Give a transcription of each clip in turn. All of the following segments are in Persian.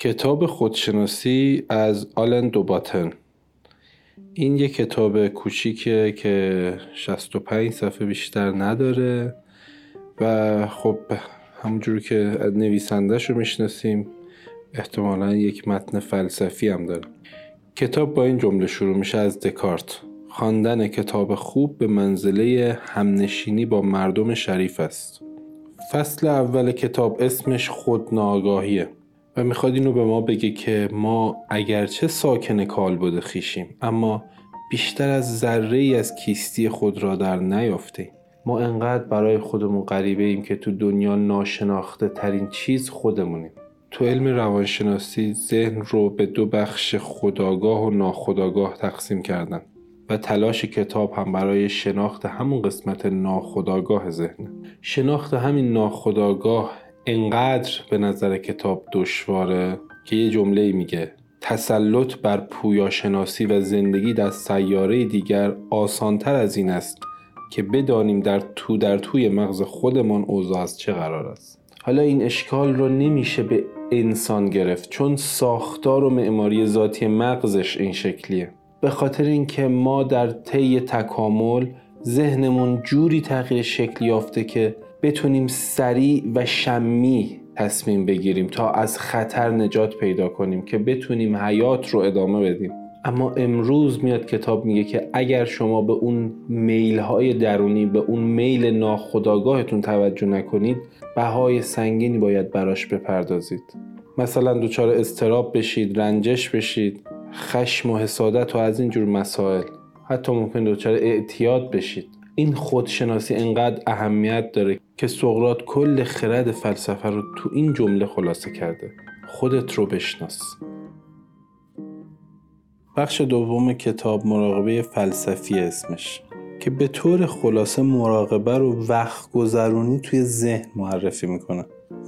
کتاب خودشناسی از آلن دوباتن. این یه کتاب کوچیکه که 65 صفحه بیشتر نداره و خب همونجور که نویسندهش رو می‌شناسیم احتمالا یک متن فلسفی هم داره. کتاب با این جمله شروع میشه از دکارت. خواندن کتاب خوب به منزله همنشینی با مردم شریف است. فصل اول کتاب اسمش خودناگاهیه. و می‌خواد اینو به ما بگه که ما اگرچه ساکن کالبد خیشیم اما بیشتر از ذره ای از کیستی خود را در نیافته ما انقدر برای خودمون غریبه ایم که تو دنیا ناشناخته ترین چیز خودمونیم. تو علم روانشناسی ذهن رو به دو بخش خداگاه و ناخداگاه تقسیم کردن و تلاش کتاب هم برای شناخت همون قسمت ناخداگاه ذهن. شناخت همین ناخداگاه انقدر به نظر کتاب دشواره که یه جمله میگه تسلط بر پویاشناسی و زندگی در سیاره دیگر آسانتر از این است که بدانیم در تو در توی مغز خودمان اوضاع از چه قرار است. حالا این اشکال رو نمیشه به انسان گرفت چون ساختار و معماری ذاتی مغزش این شکلیه. به خاطر اینکه ما در طی تکامل ذهنمون جوری تغییر شکل یافته که بتونیم سریع و شمی تصمیم بگیریم تا از خطر نجات پیدا کنیم که بتونیم حیات رو ادامه بدیم. اما امروز میاد کتاب میگه که اگر شما به اون میل های درونی به اون میل ناخداگاهتون توجه نکنید بهای سنگینی باید براش بپردازید. مثلا دچار استراب بشید رنجش بشید خشم و حسادت و از اینجور مسائل. حتی ممکن دچار اعتیاد بشید. این خودشناسی انقدر اهمیت داره که سقرات کل خرد فلسفه رو تو این جمله خلاصه کرده. خودت رو بشناس. بخش دوم کتاب مراقبه فلسفی اسمش که به طور خلاصه مراقبه رو وقت گذرونی توی ذهن معرفی می‌کنه.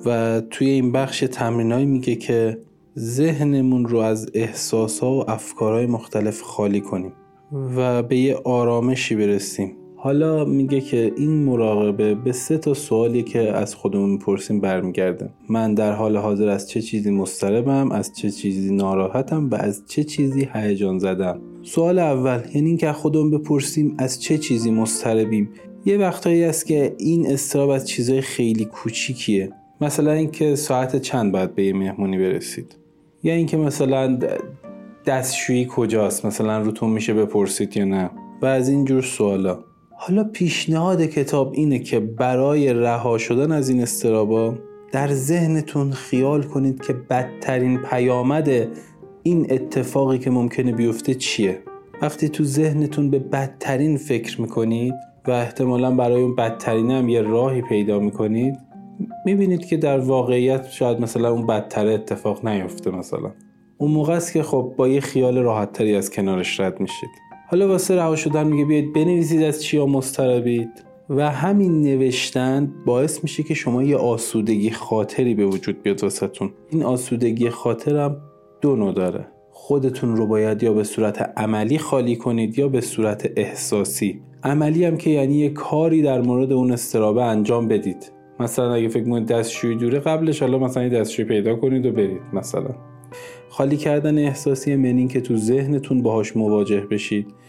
و توی این بخش تمرینایی میگه که ذهنمون رو از احساسها و افکارهای مختلف خالی کنیم و به یه آرامشی برسیم. حالا میگه که این مراقبه به سه تا سوالی که از خودمون می‌پرسیم برمیگرده. من در حال حاضر از چه چیزی مضطربم از چه چیزی ناراحتم و از چه چیزی هیجان زدم. سوال اول یعنی اینکه خودمون بپرسیم از چه چیزی مضطربیم. یه وقتایی است که این استراب از چیزای خیلی کوچیکیه. مثلا اینکه ساعت چند باید به یه مهمونی برسید؟ یا اینکه مثلا دستشویی کجاست؟ مثلا روتون میشه بپرسید یا نه؟ و از این جور سوالا. حالا پیشنهاد کتاب اینه که برای رها شدن از این استرابا در ذهنتون خیال کنید که بدترین پیامد این اتفاقی که ممکنه بیفته چیه. وقتی تو ذهنتون به بدترین فکر می‌کنید و احتمالا برای اون بدترین هم یه راهی پیدا می‌کنید می‌بینید که در واقعیت شاید مثلا اون بدتر اتفاق نیفته مثلا. اون موقع است که خب با یه خیال راحتتری از کنارش رد میشید. حالا واسه رها شدن میگه بیاید بنویسید از چیا مضطربید. و همین نوشتن باعث میشه که شما یه آسودگی خاطری به وجود بیاد واسهتون. این آسودگی خاطرم دو نوع داره. خودتون رو باید یا به صورت عملی خالی کنید یا به صورت احساسی. عملی هم که یعنی یه کاری در مورد اون استرابه انجام بدید. مثلا اگه فکر کنید دستشویی دوره قبلش حالا مثلا دستشویی پیدا کنید و برید مثلا. خالی کردن احساسی منین که تو ذهنتون باهاش مواجه بشید.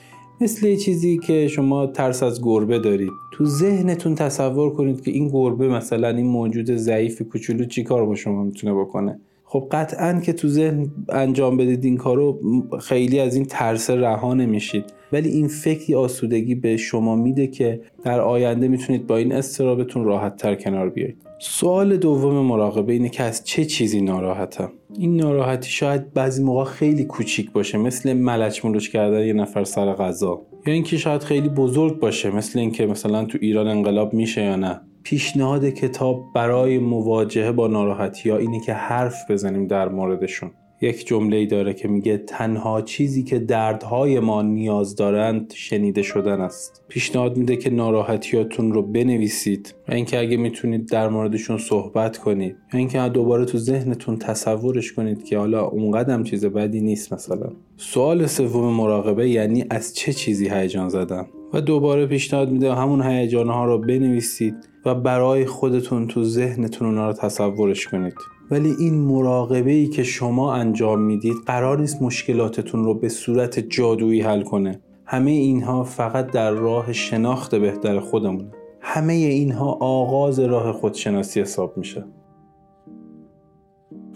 مثل یه چیزی که شما ترس از گربه دارید. تو ذهنتون تصور کنید که این گربه مثلا این موجود ضعیف کوچولو چی کار با شما می‌تونه بکنه؟ خب قطعا که تو ذهن انجام بدید این کارو خیلی از این ترس رها نمیشید. ولی این فکری آسودگی به شما میده که در آینده می‌تونید با این استرابتون راحت تر کنار بیایید. سوال دوم مراقبه اینه که از چه چیزی ناراحتم؟ این ناراحتی شاید بعضی موقع خیلی کوچیک باشه مثل ملچ ملوچ کردن یه نفر سر غذا. یا اینکه شاید خیلی بزرگ باشه مثل اینکه مثلا تو ایران انقلاب میشه یا نه. پیشنهاد کتاب برای مواجهه با ناراحتی ها اینه که حرف بزنیم در موردشون. یک جمله ای داره که میگه تنها چیزی که دردهای ما نیاز دارند شنیده شدن است. پیشنهاد میده که ناراحتیاتون رو بنویسید و اینکه اگه می‌تونید در موردشون صحبت کنید یا اینکه دوباره تو ذهنتون تصورش کنید که حالا اونقدر چیز بدی نیست مثلا. سوال سوم مراقبه یعنی از چه چیزی هیجان زدم و دوباره پیشنهاد میده همون هیجان ها رو بنویسید و برای خودتون تو ذهنتون اونا رو تصورش کنید. ولی این مراقبه ای که شما انجام می‌دید قرار نیست مشکلاتتون رو به صورت جادویی حل کنه. همه اینها فقط در راه شناخت بهتر خودمونه. همه اینها آغاز راه خودشناسی حساب میشه.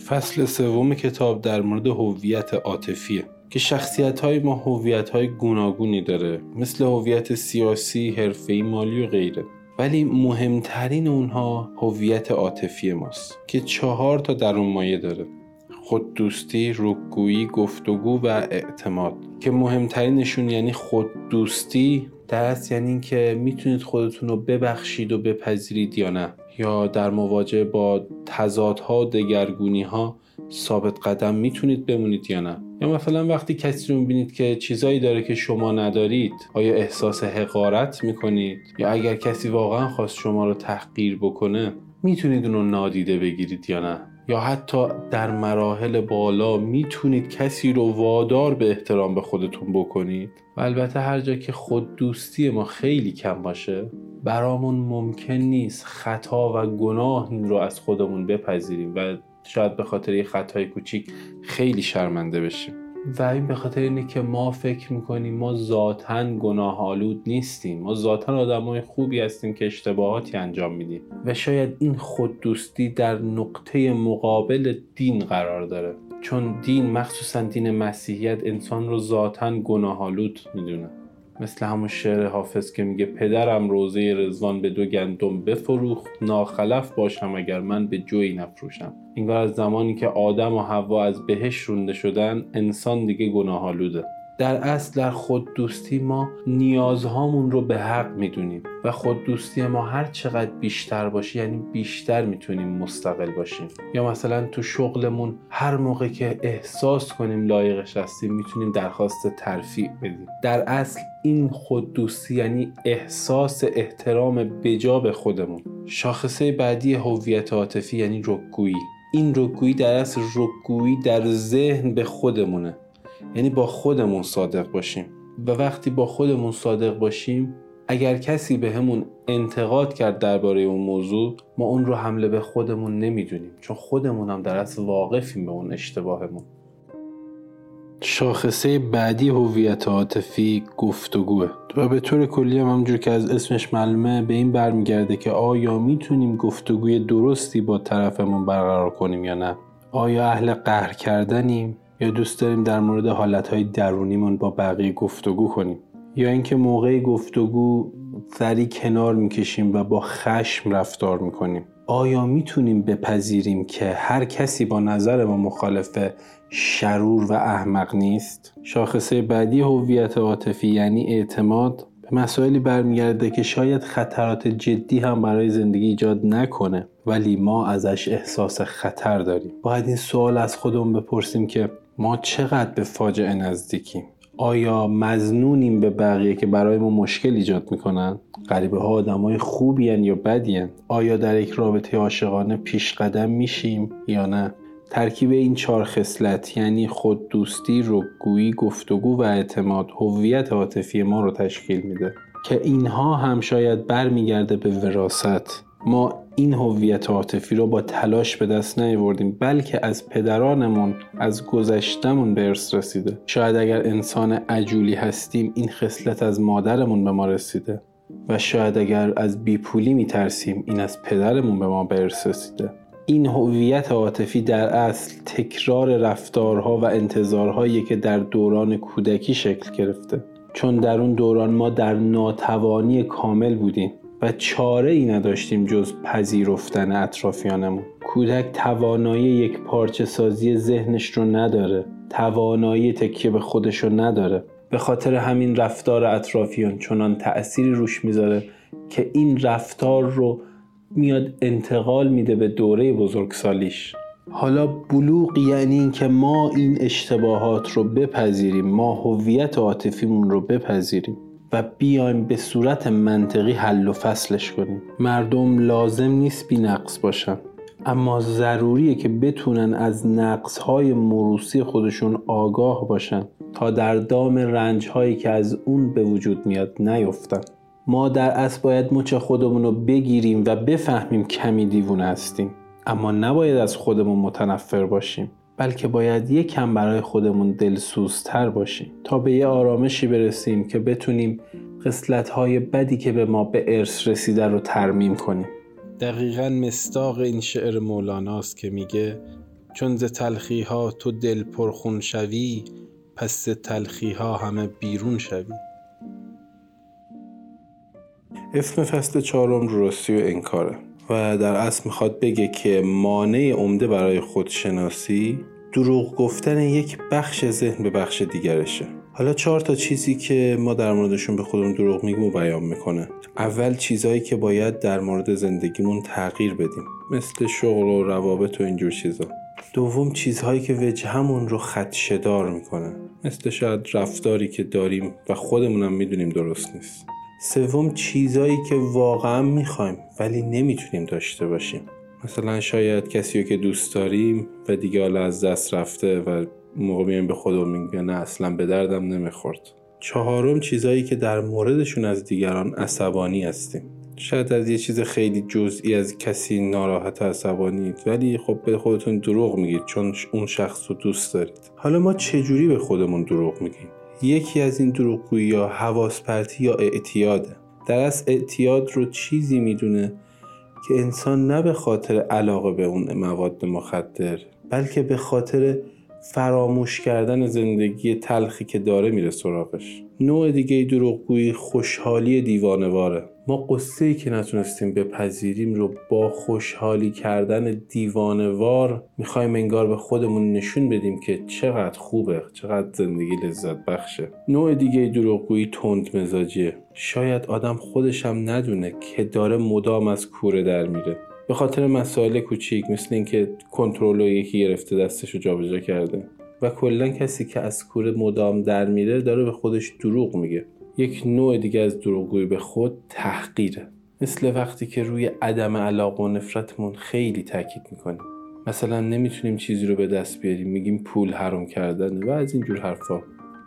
فصل سوم کتاب در مورد هویت عاطفیه که شخصیت های ما هویت های گوناگونی داره مثل هویت سیاسی، حرفه‌ای، مالی و غیره. ولی مهمترین اونها هویت عاطفی ماست که چهار تا درون مایه داره. خود دوستی، رکگویی، گفتگو و اعتماد. که مهمترینشون یعنی خود دوستی در یعنی اینکه می‌تونید خودتون رو ببخشید و بپذیرید یا نه. یا در مواجهه با تضادها و دگرگونی ها ثابت قدم می‌تونید بمونید یا نه؟ یا مثلا وقتی کسی رو می‌بینید که چیزایی داره که شما ندارید آیا احساس حقارت می‌کنید؟ یا اگر کسی واقعا خواست شما رو تحقیر بکنه می‌تونید اونو نادیده بگیرید یا نه؟ یا حتی در مراحل بالا می‌تونید کسی رو وادار به احترام به خودتون بکنید؟ و البته هر جا که خود دوستی ما خیلی کم باشه برامون ممکن نیست خطا و گناه رو از خودمون بپذیریم و شاید به خاطر یه خطای کوچیک خیلی شرمنده بشیم. و این به خاطر اینه که ما فکر می‌کنیم ما ذاتا گناه آلود نیستیم. ما ذاتا آدمای خوبی هستیم که اشتباهاتی انجام میدیم. و شاید این خود دوستی در نقطه مقابل دین قرار داره. چون دین مخصوصا دین مسیحیت انسان رو ذاتا گناه آلود می‌دونه. مثل همون شعر حافظ که میگه پدرم روزه رزوان به دو گندم بفروخت ناخلف باشم اگر من به جوی نفروشم. اینگار از زمانی که آدم و حوا از بهش رونده شدن انسان دیگه گناه آلوده در اصل در خود دوستی ما نیازهامون رو به حق می‌دونیم و خود دوستی ما هر چقدر بیشتر باشه یعنی بیشتر می‌تونیم مستقل باشیم. یا مثلا تو شغلمون هر موقع که احساس کنیم لایقش هستیم می‌تونیم درخواست ترفیع بدیم. در اصل این خود دوستی یعنی احساس احترام بجا به خودمون. شاخصه بعدی هویت عاطفی یعنی رکگویی. این رکگویی در اصل رکگویی در ذهن به خودمونه. یعنی با خودمون صادق باشیم. و وقتی با خودمون صادق باشیم اگر کسی به همون انتقاد کرد درباره اون موضوع ما اون رو حمله به خودمون نمی‌دونیم چون خودمون هم در اصل واقفیم به اون اشتباهمون. شاخصه بعدی هویت عاطفی گفتگوه و به طور کلی هم همونجور که از اسمش معلومه به این برمیگرده که آیا می‌تونیم گفتگوی درستی با طرفمون برقرار کنیم یا نه؟ آیا اهل قهر کردنیم؟ یا دوست داریم در مورد حالتهای درونیمون با بقیه گفتگو کنیم؟ یا اینکه موقع گفتگو سری کنار می‌کشیم و با خشم رفتار می‌کنیم؟ آیا می‌تونیم بپذیریم که هر کسی با نظر ما مخالف شرور و احمق نیست؟ شاخصه بعدی هویت عاطفی یعنی اعتماد به مسائلی برمیگرده که شاید خطرات جدی هم برای زندگی ایجاد نکنه ولی ما ازش احساس خطر داریم. باید این سوال از خودمون بپرسیم که ما چقدر به فاجعه نزدیکیم؟ آیا مزنونیم به بقیه که برای ما مشکل ایجاد می‌کنن؟ غریبه ها آدم های خوبی یا بدی آیا در یک رابطه عاشقانه پیش قدم میشیم یا نه؟ ترکیب این چهار خصلت یعنی خود دوستی، رکگویی، گفتگو و اعتماد هویت عاطفی ما رو تشکیل میده که اینها هم شاید برمیگرده به وراست ما این هویت عاطفی رو با تلاش به دست نیاوردیم بلکه از پدرانمون از گذشتمون به ارث رسیده. شاید اگر انسان عجولی هستیم این خصلت از مادرمون به ما رسیده. و شاید اگر از بیپولی میترسیم این از پدرمون به ما به ارث رسیده. این هویت عاطفی در اصل تکرار رفتارها و انتظارهایی که در دوران کودکی شکل گرفته. چون در اون دوران ما در ناتوانی کامل بودیم. و چاره ای نداشتیم جز پذیرفتن اطرافیانمون. کودک توانایی یک پارچه سازی ذهنش رو نداره. توانایی تکیه به خودش رو نداره. به خاطر همین رفتار اطرافیان چنان تأثیری روش می‌ذاره که این رفتار رو میاد انتقال میده به دوره بزرگسالیش. حالا بلوغ یعنی اینکه ما این اشتباهات رو بپذیریم. ما هویت عاطفیمون رو بپذیریم. و بیایم به صورت منطقی حل و فصلش کنیم. مردم لازم نیست بی نقص باشن. اما ضروریه که بتونن از نقص های مروسی خودشون آگاه باشن تا در دام رنج هایی که از اون به وجود میاد نیفتن. ما در اصل باید مچ خودمون رو بگیریم و بفهمیم کمی دیوونه هستیم. اما نباید از خودمون متنفر باشیم. بلکه باید یک کم برای خودمون دلسوزتر باشیم. تا به یه آرامشی برسیم که بتونیم قسلت های بدی که به ما به ارث رسیده رو ترمیم کنیم. دقیقا مستاق این شعر مولاناست که میگه چون ز تلخی ها تو دل پرخون شوی پس ز تلخی ها همه بیرون شوی. اسم فصل چهارم و انکاره. و در اصل می‌خواد بگه که مانع عمده برای خودشناسی دروغ گفتن یک بخش ذهن به بخش دیگرشه. حالا چهار تا چیزی که ما در موردشون به خودمون دروغ میگیم و بیان می‌کنه. اول چیزهایی که باید در مورد زندگیمون تغییر بدیم. مثل شغل و روابط و اینجور چیزا. دوم چیزهایی که وجهمون رو خدشدار می‌کنه. مثل شاید رفتاری که داریم و خودمونم می‌دونیم درست نیست. سوم چیزایی که واقعا می‌خوایم ولی نمی‌تونیم داشته باشیم. مثلا شاید کسی رو که دوست داریم و دیگه حالا از دست رفته و موقع میایم به خودمون میگیم نه اصلا به دردم نمی‌خورد. چهارم چیزایی که در موردشون از دیگران عصبانی هستیم. شاید از یه چیز خیلی جزئی از کسی ناراحت عصبانید ولی خب به خودتون دروغ میگید چون اون شخص رو دوست دارید. حالا ما چجوری به خودمون دروغ میگیم؟ یکی از این دروغگویی یا حواس پرتی یا اعتیاده. در از اعتیاد رو چیزی می‌دونه که انسان نه به خاطر علاقه به اون مواد مخدر بلکه به خاطر فراموش کردن زندگی تلخی که داره میره سراغش. نوع دیگه دروغگویی خوشحالی دیوانواره. ما قصه ای که نتونستیم بپذیریم رو با خوشحالی کردن دیوانوار می‌خوایم انگار به خودمون نشون بدیم که چقدر خوبه چقدر زندگی لذت بخشه. نوع دیگه دروغگویی تند مزاجیه. شاید آدم خودش هم ندونه که داره مدام از کوره در میره. به خاطر مسائل کوچیک مثل اینکه کنترل رو یکی گرفته دستش رو جابجا کرده. و کلا کسی که از کوره مدام در میره داره به خودش دروغ میگه. یک نوع دیگه از دروغگویی به خود تحقیره. مثل وقتی که روی عدم علاقه و نفرتمون خیلی تاکید می‌کنیم. مثلا نمی‌تونیم چیزی رو به دست بیاریم میگیم پول حرام کردنه و از اینجور حرفا.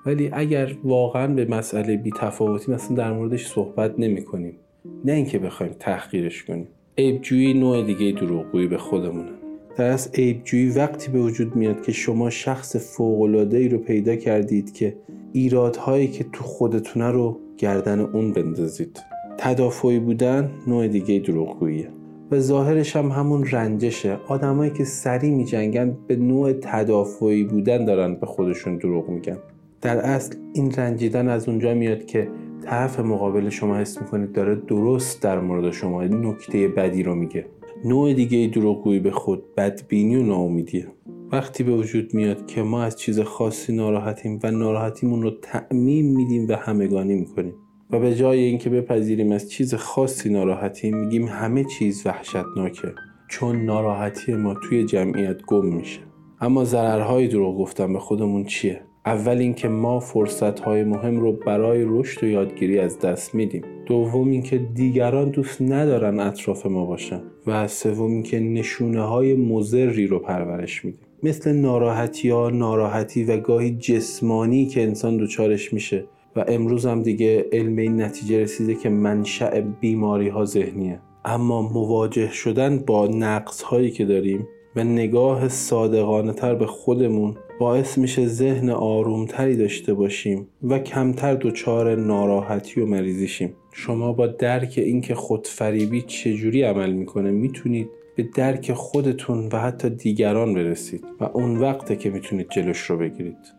ولی اگر واقعا به مسئله بی تفاوتی مثلا در موردش صحبت نمی کنیم نه اینکه بخوایم تحقیرش کنیم. عیبجویی نوع دیگه دروغگویی به خودمونه. در از عیبجویی وقتی به وجود میاد که شما شخص فوق‌العاده‌ای رو پیدا کردید که ایرادهایی که تو خودتونه رو گردن اون بندازید. تدافعی بودن نوع دیگه دروغگوییه. و ظاهرش هم همون رنجشه. آدمایی که سری میجنگن به نوع تدافعی بودن دارن به خودشون دروغ میگن. در اصل این رنجیدن از اونجا میاد که طرف مقابل شما حس می‌کنید داره درست در مورد شما نکته بدی رو میگه. نوع دیگه دروغگویی به خود بدبینی و ناامیدیه. وقتی به وجود میاد که ما از چیز خاصی ناراحتیم و ناراحتیمون رو تعمیم میدیم و همگانی می‌کنیم و به جای اینکه بپذیریم از چیز خاصی ناراحتیم میگیم همه چیز وحشتناکه چون ناراحتی ما توی جمعیت گم میشه. اما ضررهای دروغ گفتن به خودمون چیه؟ اول اینکه ما فرصت های مهم رو برای رشد و یادگیری از دست میدیم. دوم اینکه دیگران دوست ندارن اطراف ما باشن. و سوم اینکه نشونه های مزری رو پرورش میدیم. مثل ناراحتی ها ناراحتی و گاهی جسمانی که انسان دچارش میشه. و امروز هم دیگه علم این نتیجه رسیده که منشأ بیماری ها ذهنیه. اما مواجه شدن با نقص هایی که داریم و نگاه صادقانه تر به خودمون باعث میشه ذهن آرومتری داشته باشیم و کمتر دچار ناراحتی و مریضی شیم. شما با درک اینکه خودفریبی چجوری عمل می‌کنه می‌تونید به درک خودتون و حتی دیگران برسید و اون وقته که می‌تونید جلوش رو بگیرید.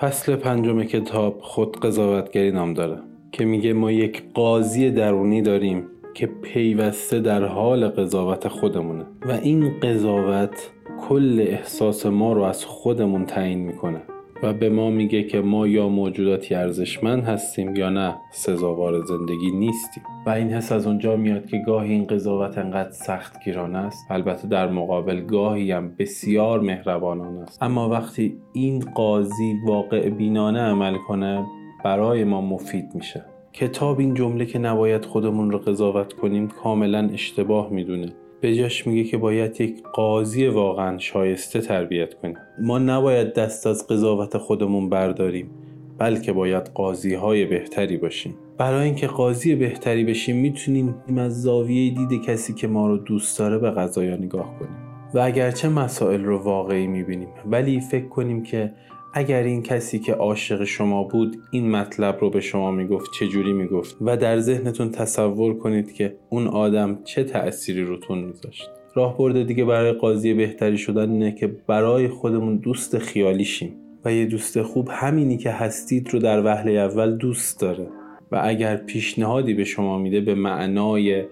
فصل پنجم کتاب خود قضاوتگری نام داره که میگه ما یک قاضی درونی داریم که پیوسته در حال قضاوت خودمونه و این قضاوت کل احساس ما رو از خودمون تعیین می‌کنه و به ما میگه که ما یا موجوداتی ارزشمند هستیم یا نه. سزاوار زندگی نیستیم. و این حس از اونجا میاد که گاهی این قضاوت انقدر سخت گیران است. البته در مقابل گاهی هم بسیار مهربانان است. اما وقتی این قاضی واقع بینانه عمل کنه برای ما مفید میشه. کتاب این جمله که نباید خودمون رو قضاوت کنیم کاملا اشتباه می‌دونه. به جاش میگه که باید یک قاضی واقعا شایسته تربیت کنیم. ما نباید دست از قضاوت خودمون برداریم بلکه باید قاضی های بهتری باشیم. برای اینکه قاضی بهتری بشیم می‌تونیم از زاویه دید کسی که ما رو دوست داره به قضایا نگاه کنیم. و اگرچه مسائل رو واقعی می‌بینیم ولی فکر کنیم که اگر این کسی که عاشق شما بود این مطلب رو به شما می‌گفت چه جوری می‌گفت؟ و در ذهنتون تصور کنید که اون آدم چه تأثیری روتون میذاشت. راه برده دیگه برای قاضی بهتری شدن اینه که برای خودمون دوست خیالی شیم و یه دوست خوب همینی که هستید رو در وهله اول دوست داره. و اگر پیشنهادی به شما میده به معنای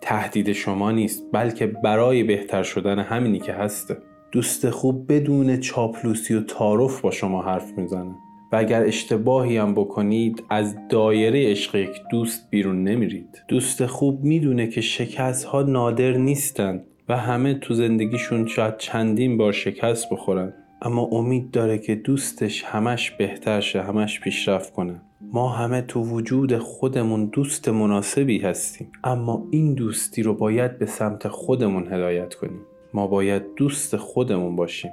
تهدید شما نیست بلکه برای بهتر شدن همینی که هسته. دوست خوب بدون چاپلوسی و تعارف با شما حرف می‌زنه. و اگر اشتباهی هم بکنید از دایره عشق یک دوست بیرون نمیرید. دوست خوب می‌دونه که شکست ها نادر نیستند و همه تو زندگیشون شاید چندین بار شکست بخورن. اما امید داره که دوستش همش بهتر شه همش پیشرفت کنه. ما همه تو وجود خودمون دوست مناسبی هستیم. اما این دوستی رو باید به سمت خودمون هدایت کنیم. ما باید دوست خودمون باشیم.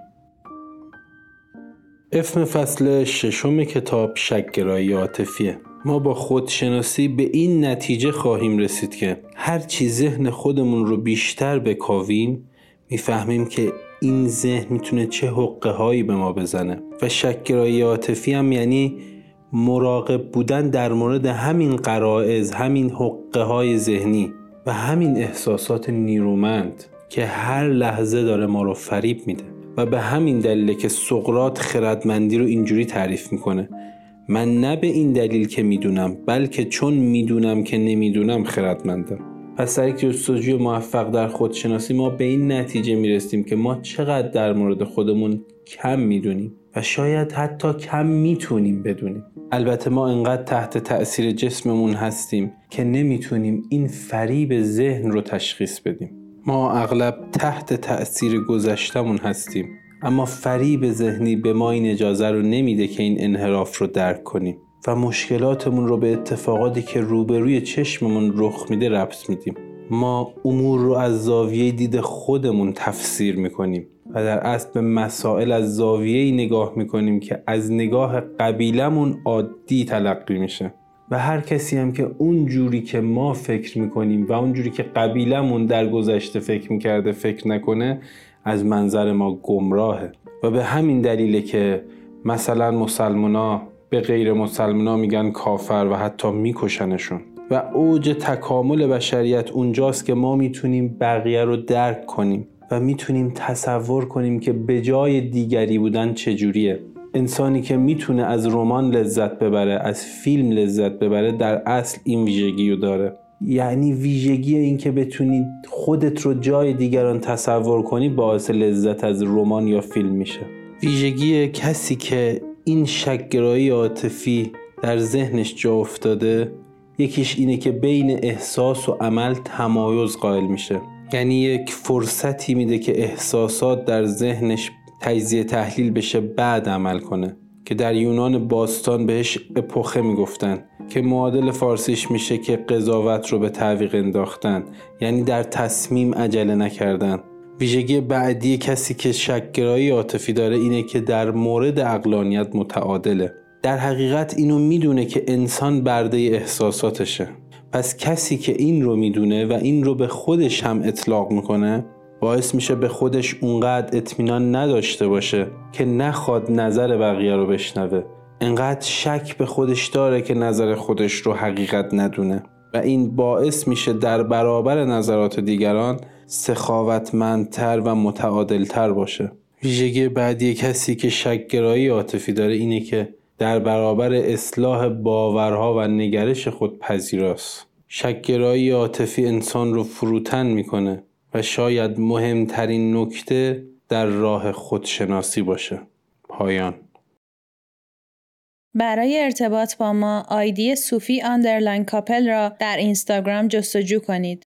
اسم فصل ششم کتاب شکگرایی عاطفیه. ما با خودشناسی به این نتیجه خواهیم رسید که هرچی ذهن خودمون رو بیشتر بکاویم می‌فهمیم که این ذهن می‌تونه چه حقه هایی به ما بزنه. و شکگرایی عاطفی هم یعنی مراقب بودن در مورد همین قرائز همین حقه های ذهنی و همین احساسات نیرومند. که هر لحظه داره ما رو فریب میده و به همین دلیل که سقرات خردمندی رو اینجوری تعریف می‌کنه. من نه به این دلیل که می‌دونم بلکه چون می‌دونم که نمی‌دونم خردمندم. پس در یک جستجوی موفق در خودشناسی ما به این نتیجه می‌رسیم که ما چقدر در مورد خودمون کم می‌دونیم و شاید حتی کم می‌تونیم بدونیم. البته ما انقدر تحت تأثیر جسممون هستیم که نمی‌تونیم این فریب ذهن رو تشخیص بدیم. ما اغلب تحت تأثیر گذشتمون هستیم. اما فریب ذهنی به ما این اجازه رو نمیده که این انحراف رو درک کنیم و مشکلاتمون رو به اتفاقاتی که روبروی چشممون رخ میده ربط میدیم. ما امور رو از زاویه دید خودمون تفسیر می‌کنیم و در اصل به مسائل از زاویه نگاه می‌کنیم که از نگاه قبیلمون عادی تلقی میشه. و هر کسی هم که اون جوری که ما فکر می‌کنیم و اون جوری که قبیلمون در گذشته فکر می‌کرده فکر نکنه از منظر ما گمراهه. و به همین دلیله که مثلا مسلمونا به غیر مسلمونا میگن کافر و حتی میکشنشون. و اوج تکامل بشریت اونجاست که ما می‌تونیم بقیه رو درک کنیم و می‌تونیم تصور کنیم که به جای دیگری بودن چجوریه. انسانی که می‌تونه از رمان لذت ببره از فیلم لذت ببره در اصل این ویژگی رو داره. یعنی ویژگی این که بتونی خودت رو جای دیگران تصور کنی باعث لذت از رمان یا فیلم میشه. ویژگی کسی که این شکگرایی عاطفی در ذهنش جا افتاده یکیش اینه که بین احساس و عمل تمایز قائل میشه. یعنی یک فرصتی میده که احساسات در ذهنش تجزیه تحلیل بشه بعد عمل کنه. که در یونان باستان بهش اپوخه می‌گفتن. که معادل فارسیش میشه که قضاوت رو به تعویق انداختن. یعنی در تصمیم عجله نکردن. ویژگی بعدی کسی که شکگرایی عاطفی داره اینه که در مورد اقلانیت متعادله. در حقیقت اینو می‌دونه که انسان برده احساساتشه. پس کسی که این رو می‌دونه و این رو به خودش هم اطلاق می‌کنه باعث میشه به خودش اونقدر اطمینان نداشته باشه که نخواد نظر بقیه رو بشنوه. انقدر شک به خودش داره که نظر خودش رو حقیقت ندونه. و این باعث میشه در برابر نظرات دیگران سخاوتمندتر و متعادلتر باشه. ویژگی بعدی کسی که شکگرایی عاطفی داره اینه که در برابر اصلاح باورها و نگرش خود پذیراست شکگرایی عاطفی انسان رو فروتن می‌کنه. و شاید مهمترین نکته در راه خودشناسی باشه پایان برای ارتباط با ما ID صوفی underline couple را در اینستاگرام جستجو کنید.